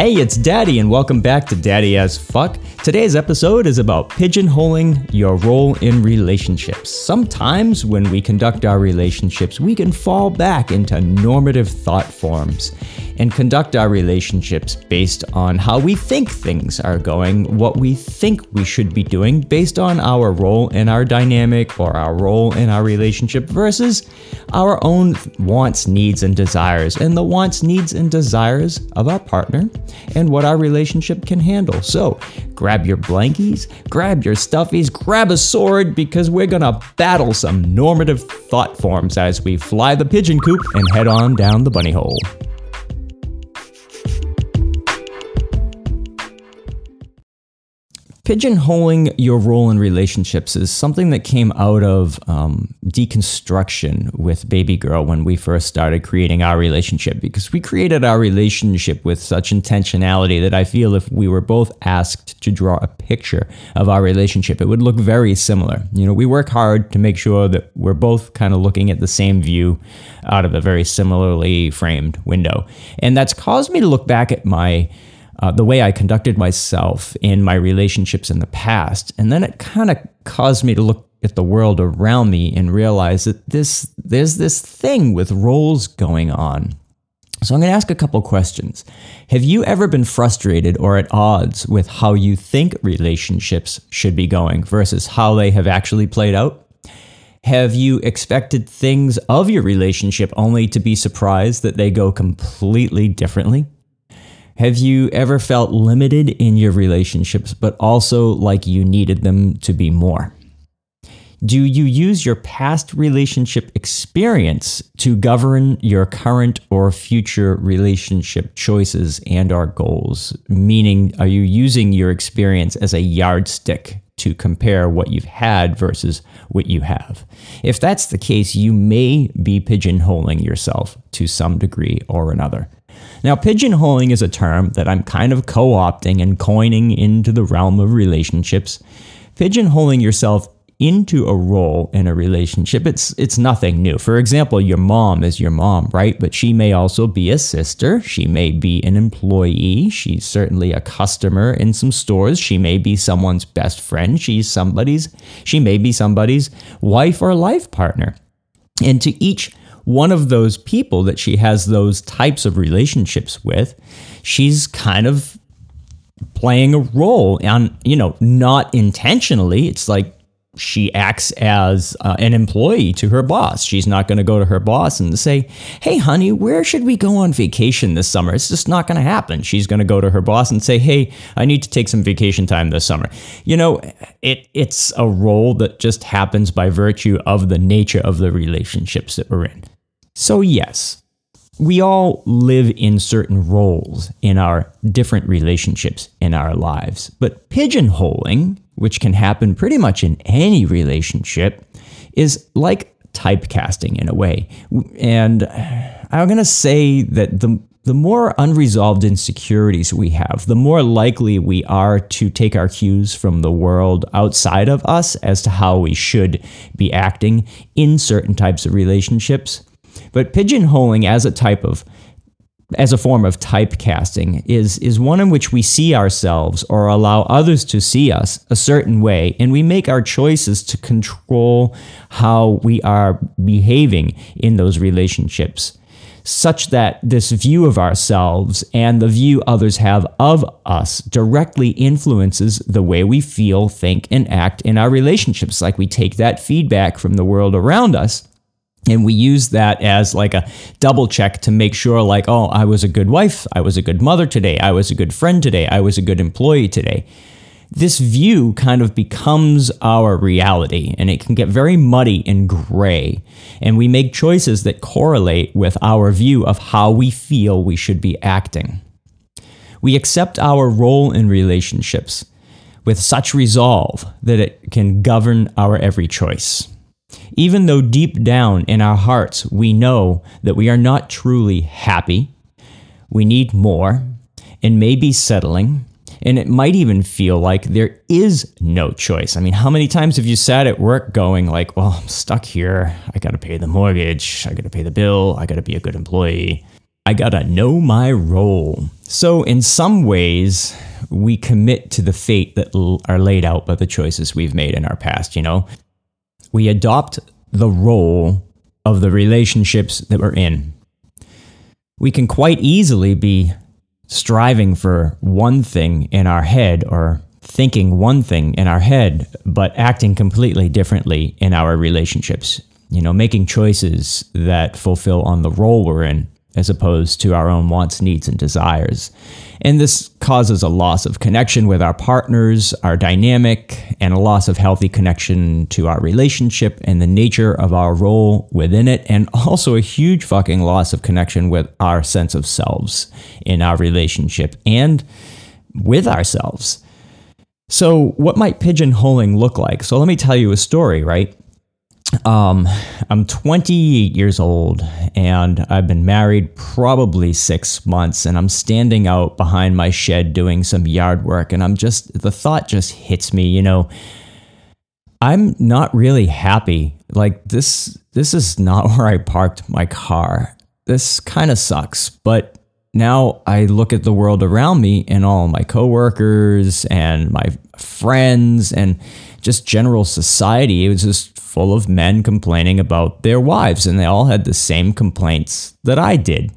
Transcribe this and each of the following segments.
Hey, it's Daddy, and welcome back to Daddy as Fuck. Today's episode is about pigeonholing your role in relationships. Sometimes, when we conduct our relationships, we can fall back into normative thought forms and conduct our relationships based on how we think things are going, what we think we should be doing based on our role in our dynamic or our role in our relationship versus our own wants, needs, and desires, and the wants, needs, and desires of our partner and what our relationship can handle. So grab your blankies, grab your stuffies, grab a sword because we're gonna battle some normative thought forms as we fly the pigeon coop and head on down the bunny hole. Pigeonholing your role in relationships is something that came out of um, deconstruction with Baby Girl when we first started creating our relationship because we created our relationship with such intentionality that I feel if we were both asked to draw a picture of our relationship, it would look very similar. You know, we work hard to make sure that we're both kind of looking at the same view out of a very similarly framed window. And that's caused me to look back at my uh, the way I conducted myself in my relationships in the past. And then it kind of caused me to look at the world around me and realize that this there's this thing with roles going on. So I'm going to ask a couple questions. Have you ever been frustrated or at odds with how you think relationships should be going versus how they have actually played out? Have you expected things of your relationship only to be surprised that they go completely differently? Have you ever felt limited in your relationships, but also like you needed them to be more? Do you use your past relationship experience to govern your current or future relationship choices and our goals? Meaning, are you using your experience as a yardstick to compare what you've had versus what you have? If that's the case, you may be pigeonholing yourself to some degree or another. Now, pigeonholing is a term that I'm kind of co opting and coining into the realm of relationships. Pigeonholing yourself into a role in a relationship it's it's nothing new. For example your mom is your mom right? But she may also be a sister. She may be an employee. She's certainly a customer in some stores. She may be someone's best friend. She's somebody's she may be somebody's wife or life partner. And to each one of those people that she has those types of relationships with, she's kind of playing a role on, you know, not intentionally. It's like she acts as uh, an employee to her boss. She's not going to go to her boss and say, Hey, honey, where should we go on vacation this summer? It's just not going to happen. She's going to go to her boss and say, Hey, I need to take some vacation time this summer. You know, it, it's a role that just happens by virtue of the nature of the relationships that we're in. So, yes, we all live in certain roles in our different relationships in our lives, but pigeonholing, which can happen pretty much in any relationship, is like typecasting in a way. And I'm going to say that the the more unresolved insecurities we have, the more likely we are to take our cues from the world outside of us as to how we should be acting in certain types of relationships. But pigeonholing as a type of as a form of typecasting is is one in which we see ourselves or allow others to see us a certain way and we make our choices to control how we are behaving in those relationships such that this view of ourselves and the view others have of us directly influences the way we feel, think, and act in our relationships. Like we take that feedback from the world around us and we use that as like a double check to make sure like oh i was a good wife i was a good mother today i was a good friend today i was a good employee today. This view kind of becomes our reality and it can get very muddy and gray. And we make choices that correlate with our view of how we feel we should be acting. We accept our role in relationships with such resolve that it can govern our every choice even though deep down in our hearts we know that we are not truly happy, we need more, and maybe settling, and it might even feel like there is no choice. I mean, how many times have you sat at work going like, "Well, I'm stuck here. I got to pay the mortgage, I got to pay the bill, I got to be a good employee. I got to know my role." So, in some ways, we commit to the fate that are laid out by the choices we've made in our past, you know? We adopt the role of the relationships that we're in. We can quite easily be striving for one thing in our head or thinking one thing in our head, but acting completely differently in our relationships. You know, making choices that fulfill on the role we're in as opposed to our own wants, needs, and desires. And this causes a loss of connection with our partners, our dynamic, and a loss of healthy connection to our relationship and the nature of our role within it, and also a huge fucking loss of connection with our sense of selves in our relationship and with ourselves. So, what might pigeonholing look like? So, let me tell you a story, right? Um, I'm 28 years old and I've been married probably six months, and I'm standing out behind my shed doing some yard work, and I'm just, the thought just hits me, you know. I'm not really happy. Like this this is not where I parked my car. This kind of sucks, but now I look at the world around me and all my coworkers and my friends and just general society. It was just full of men complaining about their wives, and they all had the same complaints that I did.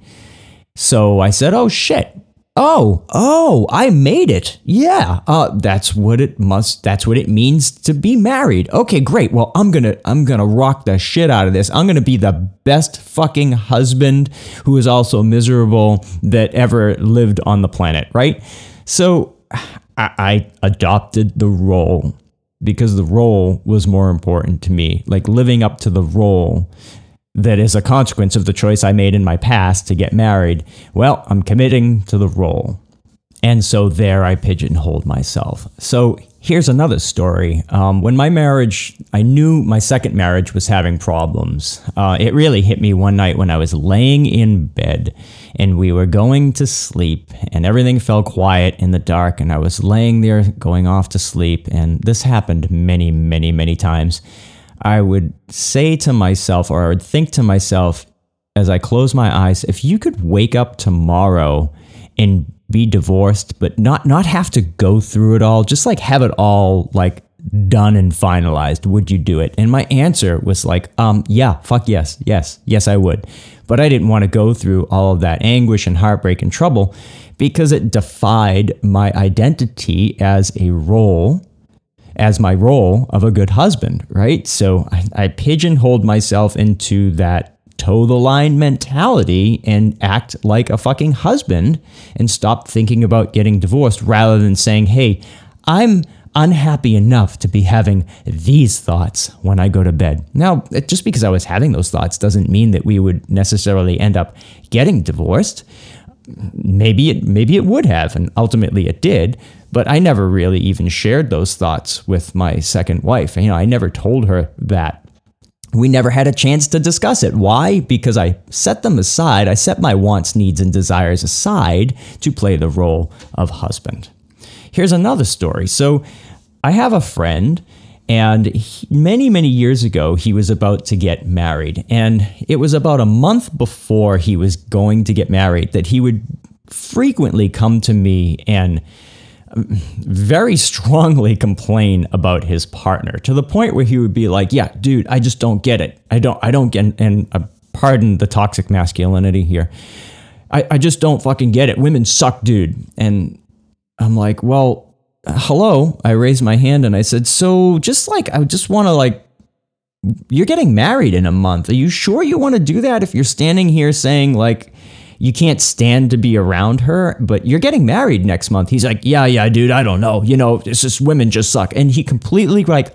So I said, Oh shit. Oh, oh, I made it. Yeah. Uh, that's what it must that's what it means to be married. Okay, great. Well, I'm going to I'm going to rock the shit out of this. I'm going to be the best fucking husband who is also miserable that ever lived on the planet, right? So I, I adopted the role because the role was more important to me. Like living up to the role that is a consequence of the choice I made in my past to get married. Well, I'm committing to the role. And so there I pigeonholed myself. So here's another story. Um, when my marriage, I knew my second marriage was having problems. Uh, it really hit me one night when I was laying in bed and we were going to sleep and everything fell quiet in the dark and I was laying there going off to sleep. And this happened many, many, many times. I would say to myself, or I would think to myself as I close my eyes, if you could wake up tomorrow and be divorced, but not not have to go through it all, just like have it all like done and finalized, would you do it? And my answer was like, um, yeah, fuck yes, yes, yes, I would. But I didn't want to go through all of that anguish and heartbreak and trouble because it defied my identity as a role as my role of a good husband, right? So I, I pigeonholed myself into that toe the line mentality and act like a fucking husband and stop thinking about getting divorced rather than saying, hey, I'm unhappy enough to be having these thoughts when I go to bed. Now, just because I was having those thoughts doesn't mean that we would necessarily end up getting divorced. Maybe it maybe it would have and ultimately it did, but I never really even shared those thoughts with my second wife. You know, I never told her that. We never had a chance to discuss it. Why? Because I set them aside. I set my wants, needs, and desires aside to play the role of husband. Here's another story. So, I have a friend, and he, many, many years ago, he was about to get married. And it was about a month before he was going to get married that he would frequently come to me and very strongly complain about his partner to the point where he would be like, "Yeah, dude, I just don't get it. I don't. I don't get." And uh, pardon the toxic masculinity here. I, I just don't fucking get it. Women suck, dude. And I'm like, well, hello. I raised my hand and I said, so just like I just want to like you're getting married in a month. Are you sure you want to do that if you're standing here saying like you can't stand to be around her, but you're getting married next month. He's like, yeah, yeah, dude, I don't know. You know, it's just women just suck. And he completely like,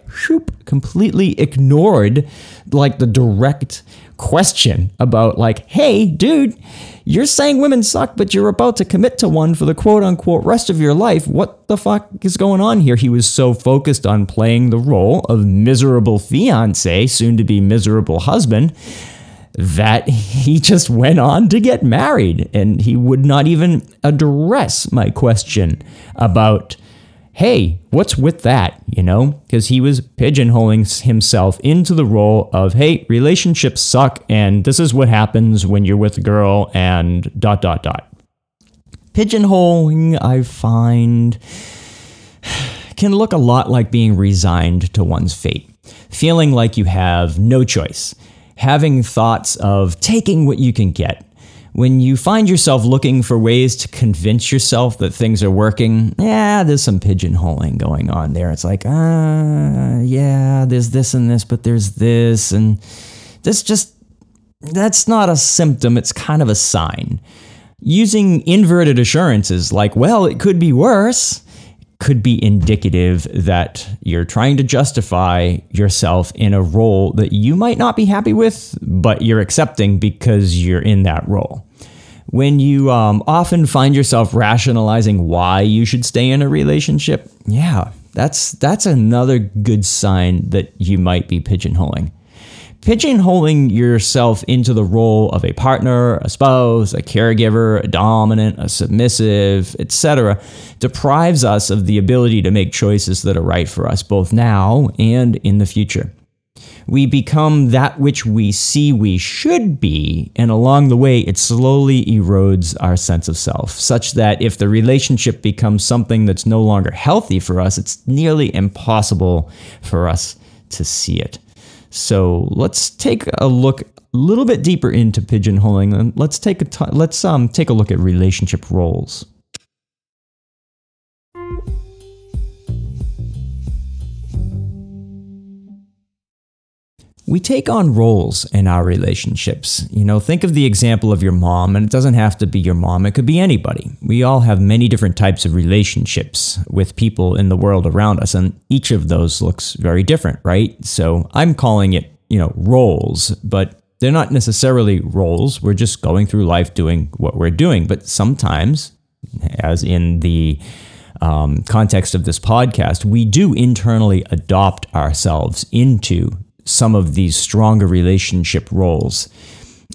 completely ignored like the direct question about like, hey, dude, you're saying women suck, but you're about to commit to one for the quote unquote rest of your life. What the fuck is going on here? He was so focused on playing the role of miserable fiance, soon to be miserable husband that he just went on to get married and he would not even address my question about hey what's with that you know? Because he was pigeonholing himself into the role of hey relationships suck and this is what happens when you're with a girl and dot dot dot. Pigeonholing, I find, can look a lot like being resigned to one's fate, feeling like you have no choice, having thoughts of taking what you can get. When you find yourself looking for ways to convince yourself that things are working, yeah, there's some pigeonholing going on there. It's like, ah, uh, yeah, there's this and this, but there's this, and this just, that's not a symptom, it's kind of a sign. Using inverted assurances like, well, it could be worse, could be indicative that you're trying to justify yourself in a role that you might not be happy with, but you're accepting because you're in that role. When you um, often find yourself rationalizing why you should stay in a relationship, yeah, that's that's another good sign that you might be pigeonholing pigeonholing yourself into the role of a partner, a spouse, a caregiver, a dominant, a submissive, etc., deprives us of the ability to make choices that are right for us both now and in the future. We become that which we see we should be, and along the way, it slowly erodes our sense of self, such that if the relationship becomes something that's no longer healthy for us, it's nearly impossible for us to see it. So let's take a look a little bit deeper into pigeonholing and let's take a t- let's um take a look at relationship roles. We take on roles in our relationships. You know, think of the example of your mom, and it doesn't have to be your mom, it could be anybody. We all have many different types of relationships with people in the world around us, and each of those looks very different, right? So I'm calling it, you know, roles, but they're not necessarily roles. We're just going through life doing what we're doing. But sometimes, as in the um, context of this podcast, we do internally adopt ourselves into some of these stronger relationship roles.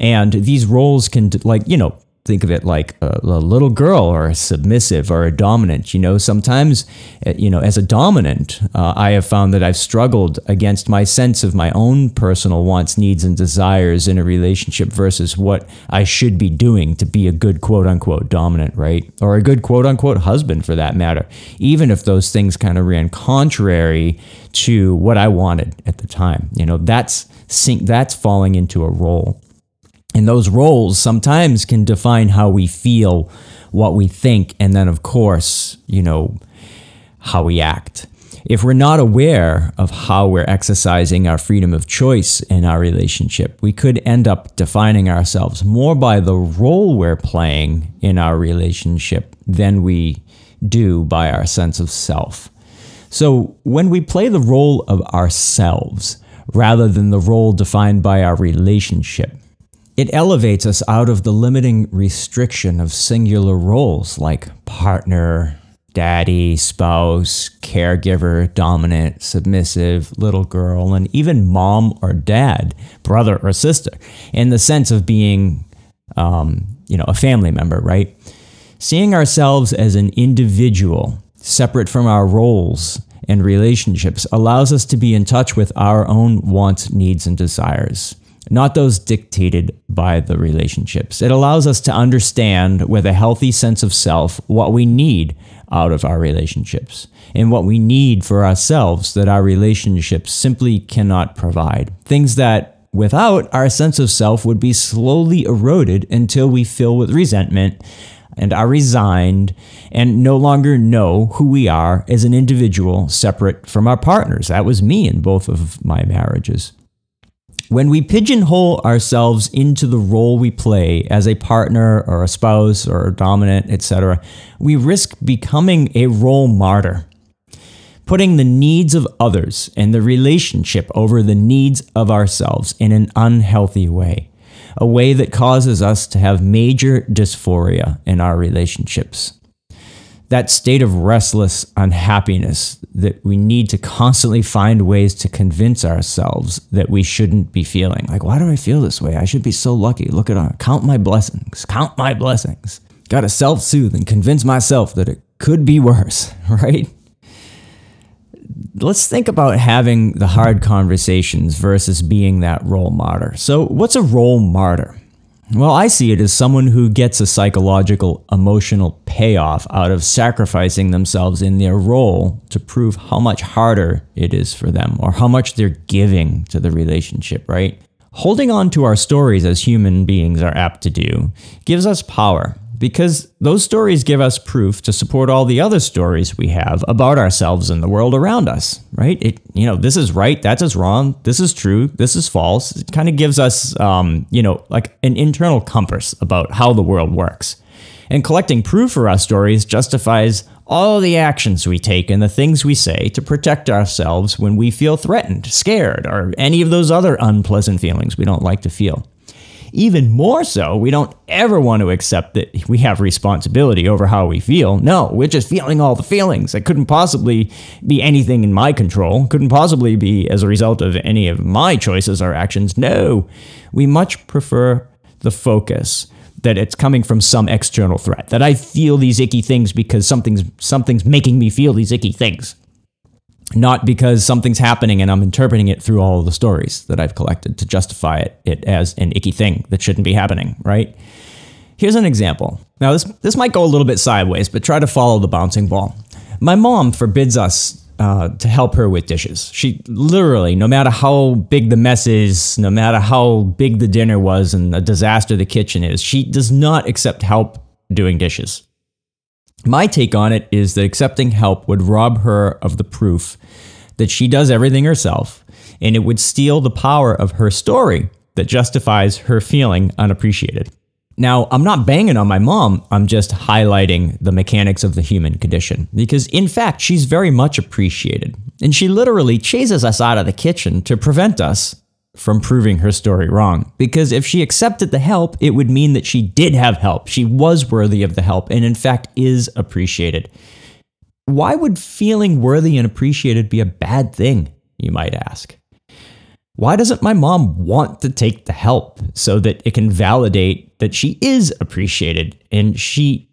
And these roles can, like, you know, think of it like a, a, little girl or a submissive or a dominant. You know, sometimes, uh, you know, as a dominant, uh, I have found that I've struggled against my sense of my own personal wants, needs, and desires in a relationship versus what I should be doing to be a good quote unquote dominant, right? Or a good quote unquote husband for that matter, even if those things kind of ran contrary to what I wanted at the time. You know, that's sink, that's falling into a role. And those roles sometimes can define how we feel, what we think, and then, of course, you know, how we act. If we're not aware of how we're exercising our freedom of choice in our relationship, we could end up defining ourselves more by the role we're playing in our relationship than we do by our sense of self. So when we play the role of ourselves rather than the role defined by our relationship, it elevates us out of the limiting restriction of singular roles like partner, daddy, spouse, caregiver, dominant, submissive, little girl, and even mom or dad, brother or sister, in the sense of being, um, you know, a family member, right? Seeing ourselves as an individual, separate from our roles and relationships, allows us to be in touch with our own wants, needs, and desires not those dictated by the relationships. It allows us to understand with a healthy sense of self what we need out of our relationships and what we need for ourselves that our relationships simply cannot provide. Things that without our sense of self would be slowly eroded until we fill with resentment and are resigned and no longer know who we are as an individual separate from our partners. That was me in both of my marriages. When we pigeonhole ourselves into the role we play as a partner or a spouse or a dominant, etc., we risk becoming a role martyr, putting the needs of others and the relationship over the needs of ourselves in an unhealthy way, a way that causes us to have major dysphoria in our relationships that state of restless unhappiness that we need to constantly find ways to convince ourselves that we shouldn't be feeling. Like, why do I feel this way? I should be so lucky. Look at it. Count my blessings. Count my blessings. Got to self soothe and convince myself that it could be worse, right? Let's think about having the hard conversations versus being that role martyr. So, what's a role martyr? Well, I see it as someone who gets a psychological, emotional payoff out of sacrificing themselves in their role to prove how much harder it is for them or how much they're giving to the relationship, right? Holding on to our stories as human beings are apt to do gives us power because those stories give us proof to support all the other stories we have about ourselves and the world around us, right? It, you know, this is right, that is wrong, this is true, this is false. It kind of gives us, um, you know, like an internal compass about how the world works. And collecting proof for our stories justifies all the actions we take and the things we say to protect ourselves when we feel threatened, scared, or any of those other unpleasant feelings we don't like to feel. Even more so, we don't ever want to accept that we have responsibility over how we feel. No, we're just feeling all the feelings. It couldn't possibly be anything in my control, couldn't possibly be as a result of any of my choices or actions. No, we much prefer the focus that it's coming from some external threat that i feel these icky things because something's something's making me feel these icky things not because something's happening and I'm interpreting it through all the stories that I've collected to justify it, it as an icky thing that shouldn't be happening, right? Here's an example. Now, this, this might go a little bit sideways, but try to follow the bouncing ball. My mom forbids us uh, to help her with dishes. She literally, no matter how big the mess is, no matter how big the dinner was and a disaster the kitchen is, she does not accept help doing dishes. My take on it is that accepting help would rob her of the proof that she does everything herself, and it would steal the power of her story that justifies her feeling unappreciated. Now, I'm not banging on my mom, I'm just highlighting the mechanics of the human condition, because in fact, she's very much appreciated. And she literally chases us out of the kitchen to prevent us from proving her story wrong. Because if she accepted the help, it would mean that she did have help. She was worthy of the help and, in fact, is appreciated. Why would feeling worthy and appreciated be a bad thing, you might ask? Why doesn't my mom want to take the help so that it can validate that she is appreciated and she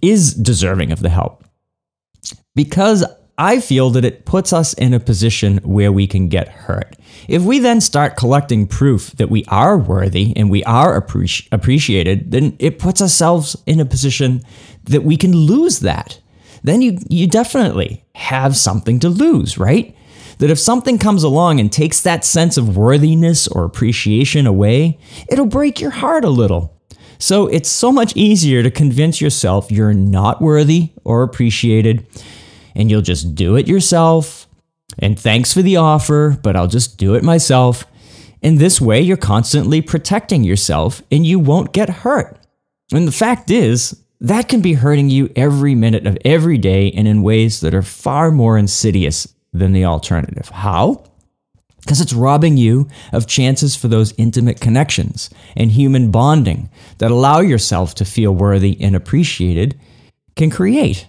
is deserving of the help? Because I feel that it puts us in a position where we can get hurt. If we then start collecting proof that we are worthy and we are appreci- appreciated, then it puts ourselves in a position that we can lose that. Then you, you definitely have something to lose, right? That if something comes along and takes that sense of worthiness or appreciation away, it'll break your heart a little. So it's so much easier to convince yourself you're not worthy or appreciated and you'll just do it yourself. And thanks for the offer, but I'll just do it myself. In this way, you're constantly protecting yourself and you won't get hurt. And the fact is, that can be hurting you every minute of every day and in ways that are far more insidious than the alternative. How? Because it's robbing you of chances for those intimate connections and human bonding that allow yourself to feel worthy and appreciated can create.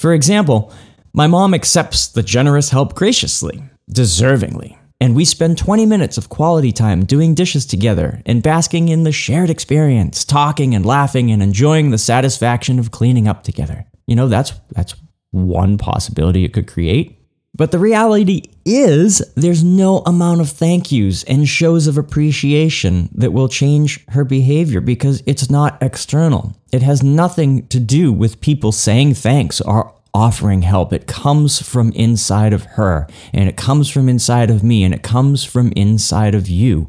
For example, my mom accepts the generous help graciously, deservingly, and we spend 20 minutes of quality time doing dishes together and basking in the shared experience, talking and laughing and enjoying the satisfaction of cleaning up together. You know, that's that's one possibility it could create. But the reality is, there's no amount of thank yous and shows of appreciation that will change her behavior because it's not external. It has nothing to do with people saying thanks or offering help. It comes from inside of her, and it comes from inside of me, and it comes from inside of you.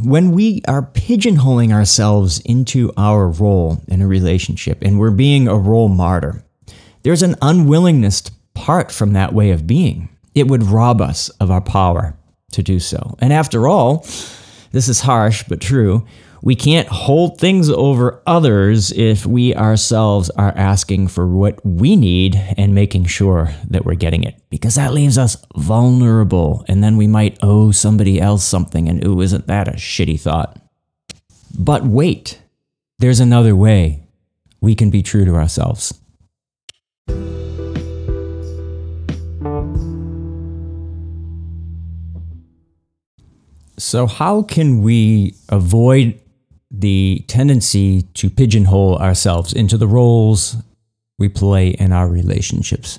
When we are pigeonholing ourselves into our role in a relationship and we're being a role martyr, there's an unwillingness part from that way of being. It would rob us of our power to do so. And after all, this is harsh but true. We can't hold things over others if we ourselves are asking for what we need and making sure that we're getting it, because that leaves us vulnerable. And then we might owe somebody else something, and ooh, isn't that a shitty thought? But wait, there's another way we can be true to ourselves. So, how can we avoid the tendency to pigeonhole ourselves into the roles we play in our relationships?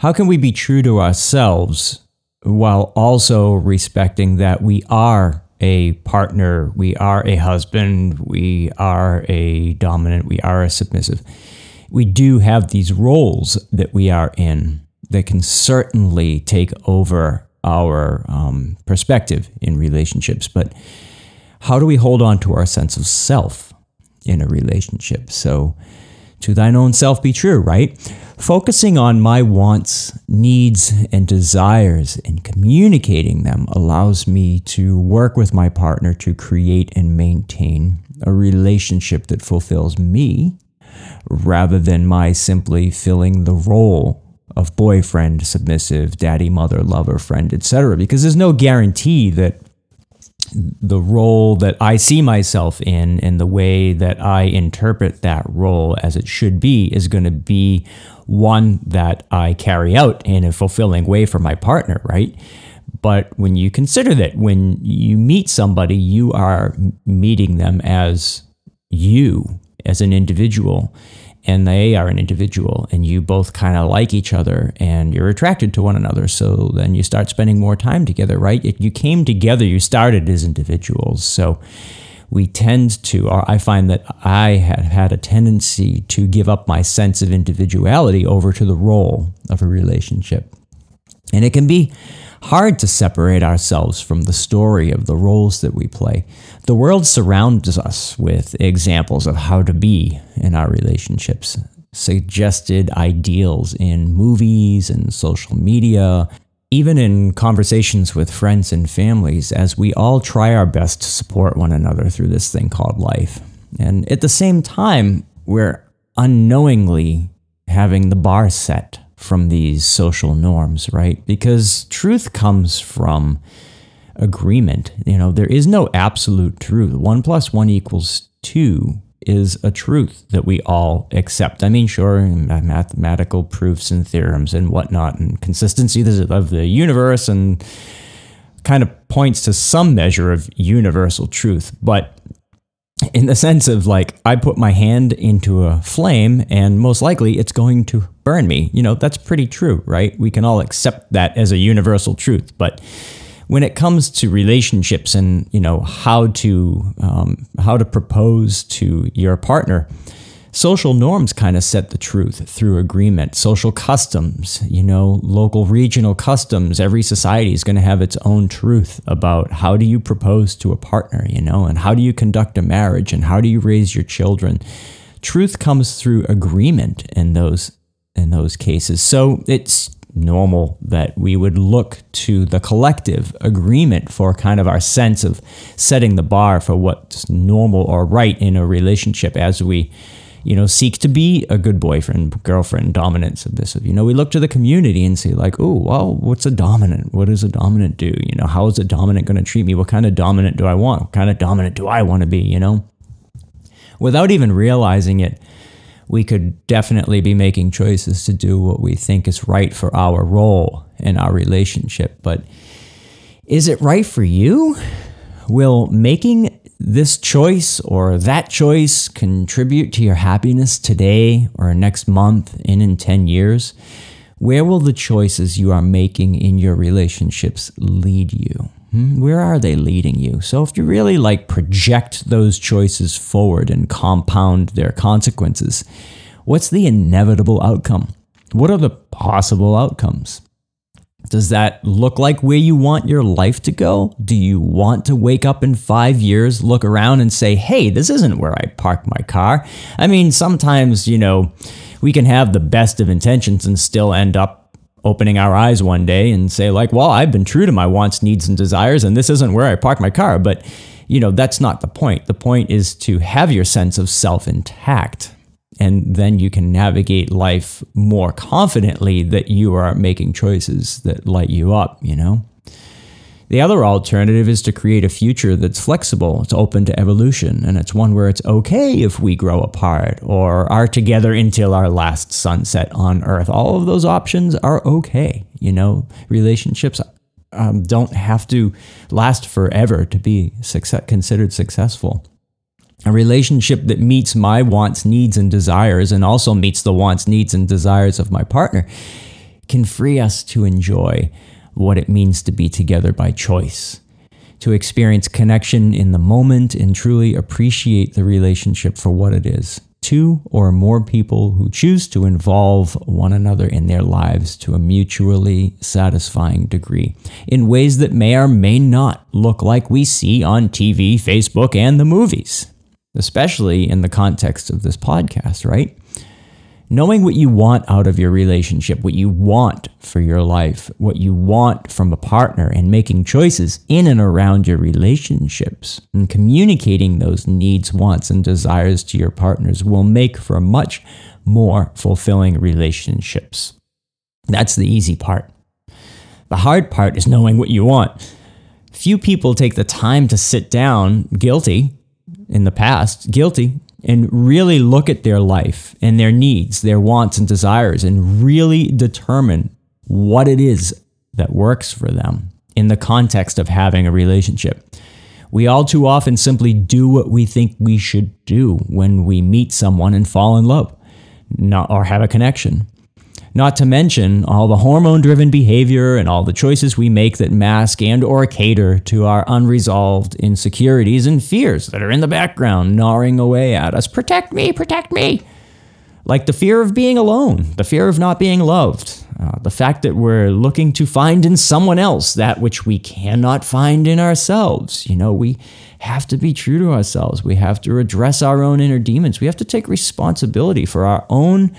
How can we be true to ourselves while also respecting that we are a partner, we are a husband, we are a dominant, we are a submissive. We do have these roles that we are in that can certainly take over our um, perspective in relationships. But how do we hold on to our sense of self in a relationship? So, to thine own self be true, right? Focusing on my wants, needs, and desires and communicating them allows me to work with my partner to create and maintain a relationship that fulfills me rather than my simply filling the role of boyfriend, submissive, daddy, mother, lover, friend, etc. Because there's no guarantee that the role that I see myself in and the way that I interpret that role as it should be is going to be one that I carry out in a fulfilling way for my partner, right? But when you consider that when you meet somebody, you are meeting them as you, as an individual and they are an individual and you both kind of like each other and you're attracted to one another so then you start spending more time together right? You came together you started as individuals so we tend to or i find that i have had a tendency to give up my sense of individuality over to the role of a relationship. And it can be hard to separate ourselves from the story of the roles that we play. The world surrounds us with examples of how to be in our relationships, suggested ideals in movies and social media, even in conversations with friends and families, as we all try our best to support one another through this thing called life. And at the same time, we're unknowingly having the bar set from these social norms, right? Because truth comes from agreement. You know, there is no absolute truth. One plus one equals two is a truth that we all accept. I mean, sure, mathematical proofs and theorems and whatnot, and consistency of the universe, and kind of points to some measure of universal truth. But in the sense of like I put my hand into a flame and most likely it's going to burn me. You know, that's pretty true, right? We can all accept that as a universal truth. But when it comes to relationships and you know how to um, how to propose to your partner, social norms kind of set the truth through agreement. Social customs, you know, local regional customs. Every society is going to have its own truth about how do you propose to a partner, you know, and how do you conduct a marriage and how do you raise your children. Truth comes through agreement in those in those cases. So it's normal that we would look to the collective agreement for kind of our sense of setting the bar for what's normal or right in a relationship as we you know, seek to be a good boyfriend, girlfriend, dominant, submissive. You know, we look to the community and say, like, oh, well, what's a dominant? What does a dominant do? You know, how is a dominant going to treat me? What kind of dominant do I want? What kind of dominant do I want to be? You know, without even realizing it, we could definitely be making choices to do what we think is right for our role in our relationship. But is it right for you? Will making this choice or that choice contribute to your happiness today or next month and in 10 years? Where will the choices you are making in your relationships lead you? Hmm? Where are they leading you? So, if you really like project those choices forward and compound their consequences, what's the inevitable outcome? What are the possible outcomes? Does that look like where you want your life to go? Do you want to wake up in five years, look around, and say, hey, this isn't where I parked my car? I mean, sometimes, you know, we can have the best of intentions and still end up opening our eyes one day and say, like, well, I've been true to my wants, needs, and desires, and this isn't where I parked my car. But, you know, that's not the point. The point is to have your sense of self intact and then you can navigate life more confidently that you are making choices that light you up, you know? The other alternative is to create a future that's flexible, it's open to evolution, and it's one where it's okay if we grow apart or are together until our last sunset on Earth. All of those options are okay. You know, relationships um, don't have to last forever to be success- considered successful a relationship that meets my wants, needs, and desires, and also meets the wants, needs, and desires of my partner, can free us to enjoy what it means to be together by choice. to experience connection in the moment and truly appreciate the relationship for what it is. Two or more people who choose to involve one another in their lives to a mutually satisfying degree in ways that may or may not look like we see on TV, Facebook, and the movies, especially in the context of this podcast, right? knowing what you want out of your relationship, what you want for your life, what you want from a partner, and making choices in and around your relationships and communicating those needs, wants, and desires to your partners will make for much more fulfilling relationships. That's the easy part. The hard part is knowing what you want. Few people take the time to sit down, guilty in the past, guilty, and really look at their life and their needs, their wants and desires, and really determine what it is that works for them in the context of having a relationship. We all too often simply do what we think we should do when we meet someone and fall in love not, or have a connection. Not to mention all the hormone-driven behavior and all the choices we make that mask and or cater to our unresolved insecurities and fears that are in the background gnawing away at us. Protect me, protect me. Like the fear of being alone, the fear of not being loved, uh, the fact that we're looking to find in someone else that which we cannot find in ourselves. You know, we have to be true to ourselves. We have to address our own inner demons. We have to take responsibility for our own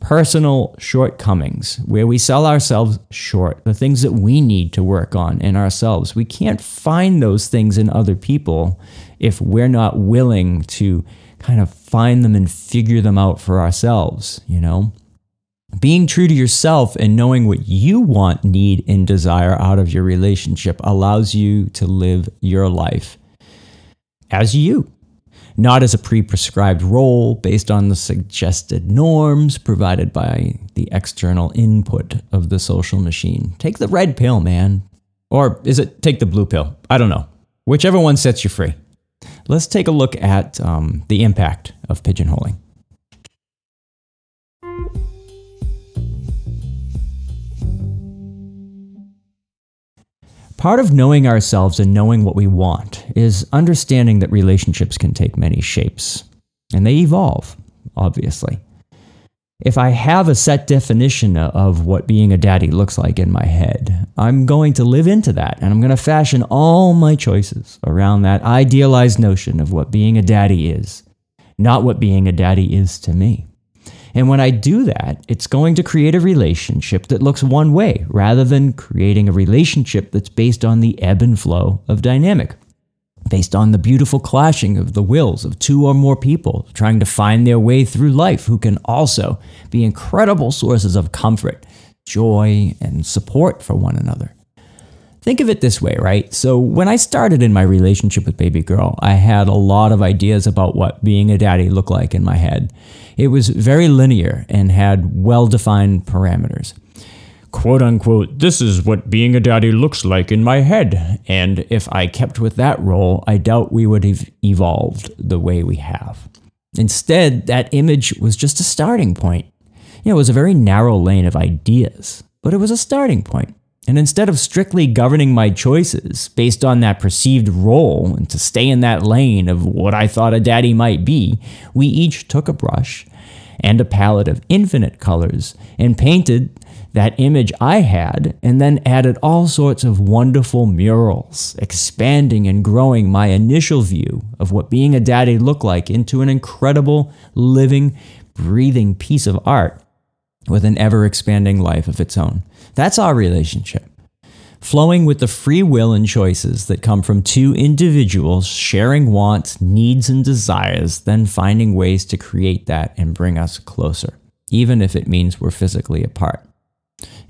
personal shortcomings, where we sell ourselves short, the things that we need to work on in ourselves. We can't find those things in other people if we're not willing to kind of find them and figure them out for ourselves, you know? Being true to yourself and knowing what you want, need, and desire out of your relationship allows you to live your life as you not as a pre prescribed role based on the suggested norms provided by the external input of the social machine. Take the red pill, man. Or is it take the blue pill? I don't know. Whichever one sets you free. Let's take a look at um, the impact of pigeonholing. Part of knowing ourselves and knowing what we want is understanding that relationships can take many shapes, and they evolve, obviously. If I have a set definition of what being a daddy looks like in my head, I'm going to live into that and I'm going to fashion all my choices around that idealized notion of what being a daddy is, not what being a daddy is to me. And when I do that, it's going to create a relationship that looks one way rather than creating a relationship that's based on the ebb and flow of dynamic, based on the beautiful clashing of the wills of two or more people trying to find their way through life who can also be incredible sources of comfort, joy, and support for one another. Think of it this way, right? So, when I started in my relationship with baby girl, I had a lot of ideas about what being a daddy looked like in my head. It was very linear and had well defined parameters. Quote unquote, this is what being a daddy looks like in my head. And if I kept with that role, I doubt we would have evolved the way we have. Instead, that image was just a starting point. You know, it was a very narrow lane of ideas, but it was a starting point. And instead of strictly governing my choices based on that perceived role and to stay in that lane of what I thought a daddy might be, we each took a brush and a palette of infinite colors and painted that image I had and then added all sorts of wonderful murals, expanding and growing my initial view of what being a daddy looked like into an incredible, living, breathing piece of art with an ever expanding life of its own. That's our relationship. Flowing with the free will and choices that come from two individuals sharing wants, needs, and desires, then finding ways to create that and bring us closer, even if it means we're physically apart.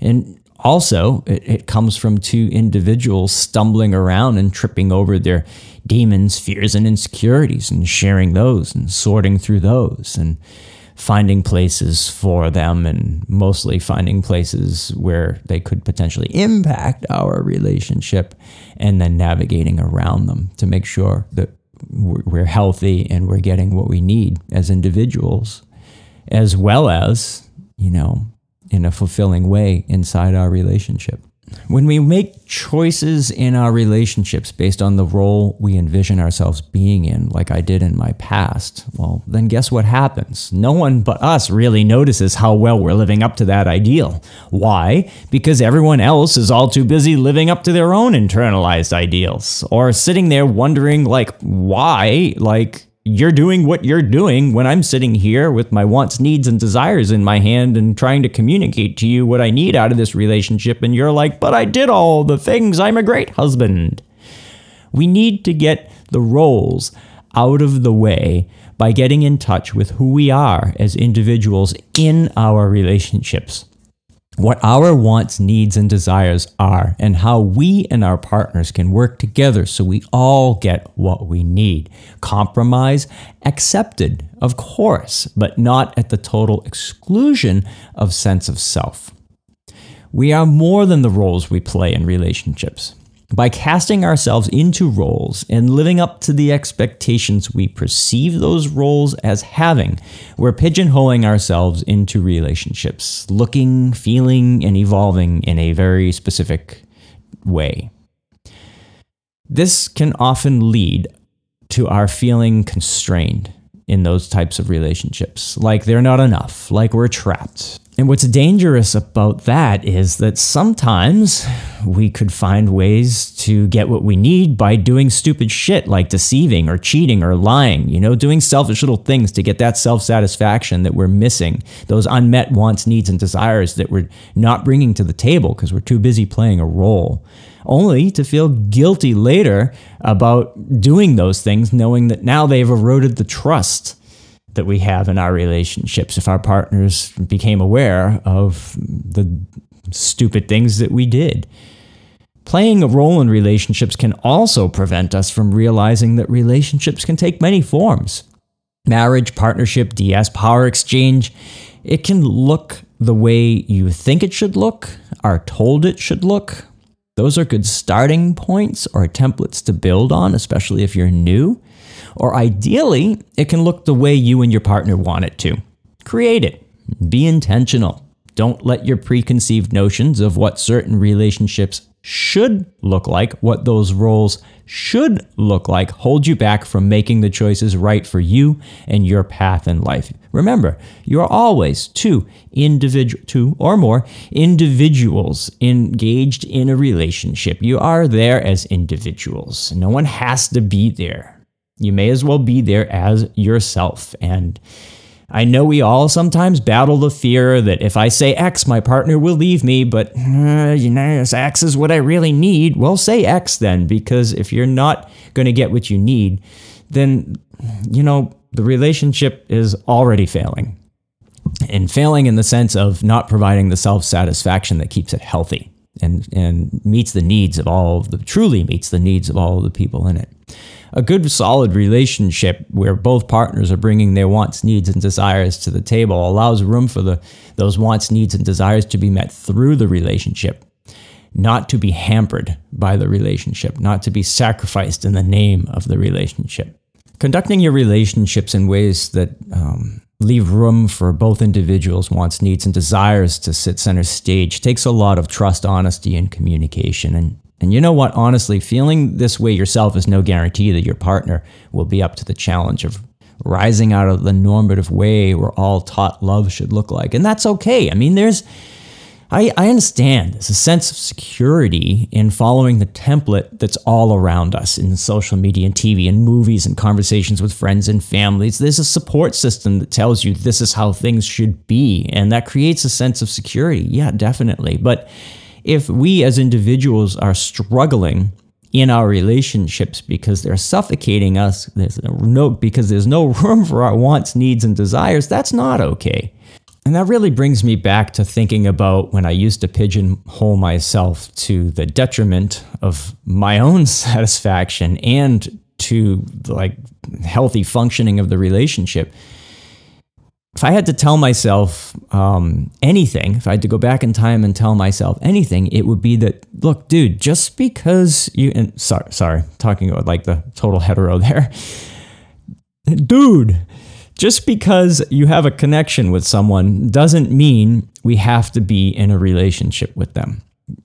And also, it, it, comes from two individuals stumbling around and tripping over their demons, fears, and insecurities and sharing those and sorting through those and finding places for them and mostly finding places where they could potentially impact our relationship and then navigating around them to make sure that we're healthy and we're getting what we need as individuals as well as you know in a fulfilling way inside our relationship when we make choices in our relationships based on the role we envision ourselves being in, like I did in my past, well, then guess what happens? No one but us really notices how well we're living up to that ideal. Why? Because everyone else is all too busy living up to their own internalized ideals, or sitting there wondering, like, why? Like, you're doing what you're doing when I'm sitting here with my wants, needs, and desires in my hand and trying to communicate to you what I need out of this relationship. And you're like, but I did all the things. I'm a great husband. We need to get the roles out of the way by getting in touch with who we are as individuals in our relationships what our wants, needs, and desires are, and how we and our partners can work together so we all get what we need. Compromise accepted, of course, but not at the total exclusion of sense of self. We are more than the roles we play in relationships. By casting ourselves into roles and living up to the expectations we perceive those roles as having, we're pigeonholing ourselves into relationships, looking, feeling, and evolving in a very specific way. This can often lead to our feeling constrained in those types of relationships, like they're not enough, like we're trapped, and what's dangerous about that is that sometimes we could find ways to get what we need by doing stupid shit like deceiving or cheating or lying, you know, doing selfish little things to get that self satisfaction that we're missing, those unmet wants, needs, and desires that we're not bringing to the table because we're too busy playing a role, only to feel guilty later about doing those things, knowing that now they've eroded the trust that we have in our relationships if our partners became aware of the stupid things that we did. Playing a role in relationships can also prevent us from realizing that relationships can take many forms. Marriage, partnership, DS, power exchange, it can look the way you think it should look, are told it should look. Those are good starting points or templates to build on, especially if you're new. Or ideally, it can look the way you and your partner want it to. Create it. Be intentional. Don't let your preconceived notions of what certain relationships should look like, what those roles should look like, hold you back from making the choices right for you and your path in life. Remember, you're always two individual two or more individuals engaged in a relationship. You are there as individuals. No one has to be there. You may as well be there as yourself. And I know we all sometimes battle the fear that if I say X, my partner will leave me, but uh, you know, X is what I really need. Well, say X then, because if you're not going to get what you need, then, you know, the relationship is already failing. And failing in the sense of not providing the self satisfaction that keeps it healthy and, and meets the needs of all of the, truly meets the needs of all of the people in it a good solid relationship where both partners are bringing their wants needs and desires to the table allows room for the those wants needs and desires to be met through the relationship not to be hampered by the relationship not to be sacrificed in the name of the relationship. Conducting your relationships in ways that um, leave room for both individuals wants needs and desires to sit center stage takes a lot of trust honesty and communication. And and you know what? Honestly, feeling this way yourself is no guarantee that your partner will be up to the challenge of rising out of the normative way we're all taught love should look like. And that's okay. I mean, there's, I, I understand there's a sense of security in following the template that's all around us in social media and TV and movies and conversations with friends and families. There's a support system that tells you this is how things should be. And that creates a sense of security. Yeah, definitely. But if we as individuals are struggling in our relationships because they're suffocating us there's no because there's no room for our wants needs and desires that's not okay. And that really brings me back to thinking about when i used to pigeonhole myself to the detriment of my own satisfaction and to like healthy functioning of the relationship if I had to tell myself um, anything, if I had to go back in time and tell myself anything, it would be that, look, dude, just because you, and sorry, sorry, talking about like the total hetero there, dude, just because you have a connection with someone doesn't mean we have to be in a relationship with them.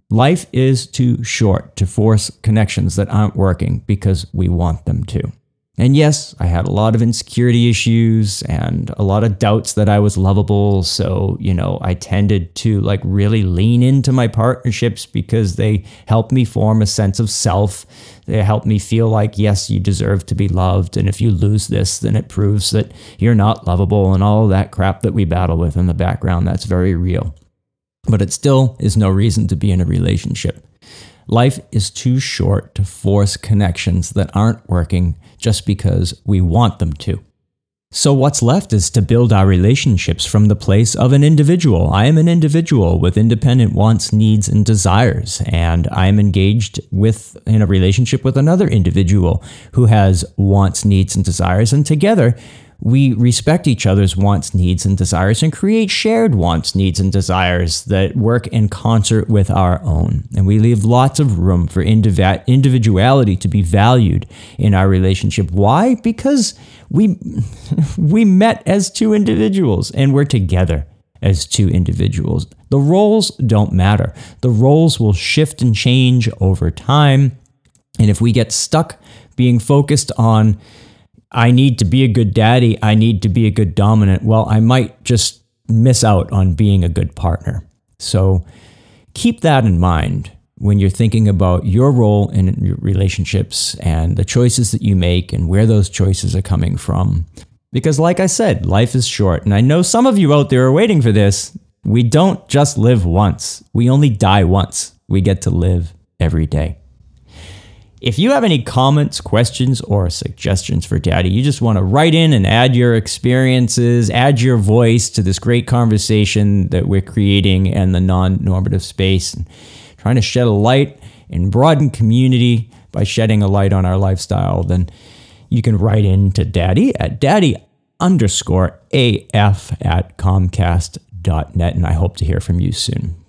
life is too short to force connections that aren't working because we want them to. And yes, I had a lot of insecurity issues and a lot of doubts that I was lovable. So, you know, I tended to like really lean into my partnerships because they helped me form a sense of self. They helped me feel like, yes, you deserve to be loved. And if you lose this, then it proves that you're not lovable and all that crap that we battle with in the background. That's very real. But it still is no reason to be in a relationship. Life is too short to force connections that aren't working just because we want them to. So, what's left is to build our relationships from the place of an individual. I am an individual with independent wants, needs, and desires, and I am engaged with in a relationship with another individual who has wants, needs, and desires, and together we respect each other's wants, needs, and desires and create shared wants, needs, and desires that work in concert with our own. And we leave lots of room for individuality to be valued in our relationship. Why? Because we, we met as two individuals and we're together as two individuals. The roles don't matter. The roles will shift and change over time. And if we get stuck being focused on I need to be a good daddy, I need to be a good dominant, well, I might just miss out on being a good partner. So keep that in mind when you're thinking about your role in your relationships and the choices that you make and where those choices are coming from. Because, like I said, life is short. And I know some of you out there are waiting for this. We don't just live once, we only die once. We get to live every day. If you have any comments, questions, or suggestions for Daddy, you just want to write in and add your experiences, add your voice to this great conversation that we're creating and the non normative space, and trying to shed a light and broaden community by shedding a light on our lifestyle, then you can write in to Daddy at daddy underscore AF at comcast.net. And I hope to hear from you soon.